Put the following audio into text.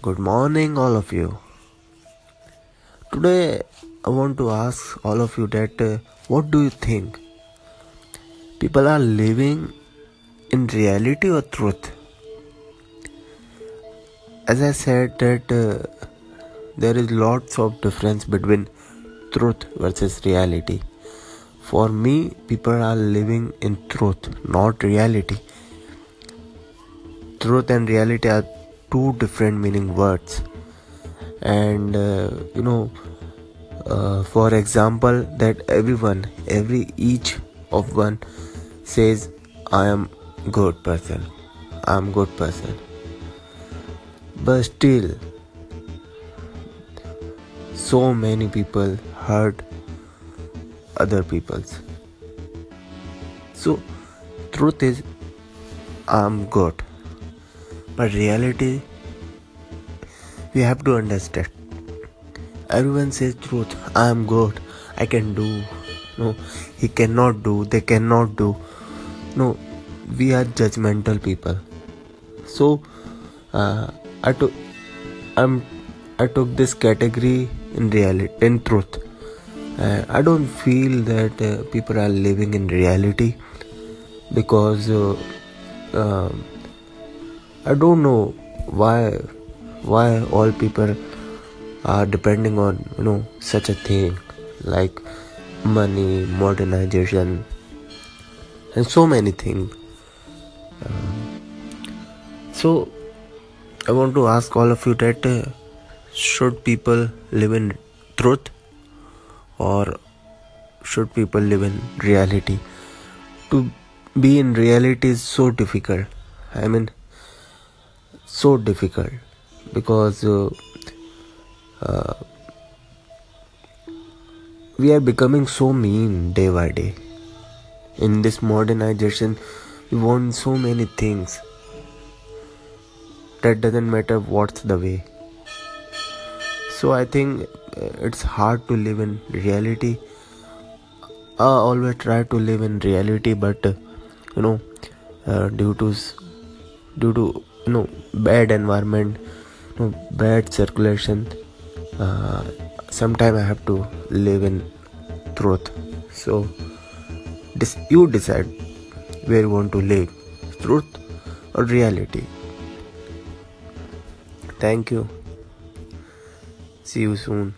Good morning, all of you. Today, I want to ask all of you that uh, what do you think? People are living in reality or truth? As I said, that uh, there is lots of difference between truth versus reality. For me, people are living in truth, not reality. Truth and reality are two different meaning words. And uh, you know uh, for example that everyone every each of one says i am good person. I am good person. But still so many people hurt other people's. So truth is i'm good but reality, we have to understand. Everyone says truth. I am good. I can do. No, he cannot do. They cannot do. No, we are judgmental people. So, uh, I took. I'm. I took this category in reality, in truth. Uh, I don't feel that uh, people are living in reality because uh, um, I don't know why why all people are depending on you know such a thing like money, modernization, and so many things. Um, so I want to ask all of you that uh, should people live in truth or should people live in reality? To be in reality is so difficult. I mean so difficult because uh, uh, we are becoming so mean day by day. In this modernization we want so many things that doesn't matter what's the way. So i think uh, it's hard to live in reality. I always try to live in reality but uh, you know uh, due to due to you know bad environment you know bad circulation uh, sometime i have to live in truth. So this you decide where you want to live truth or reality. Thank you. See you soon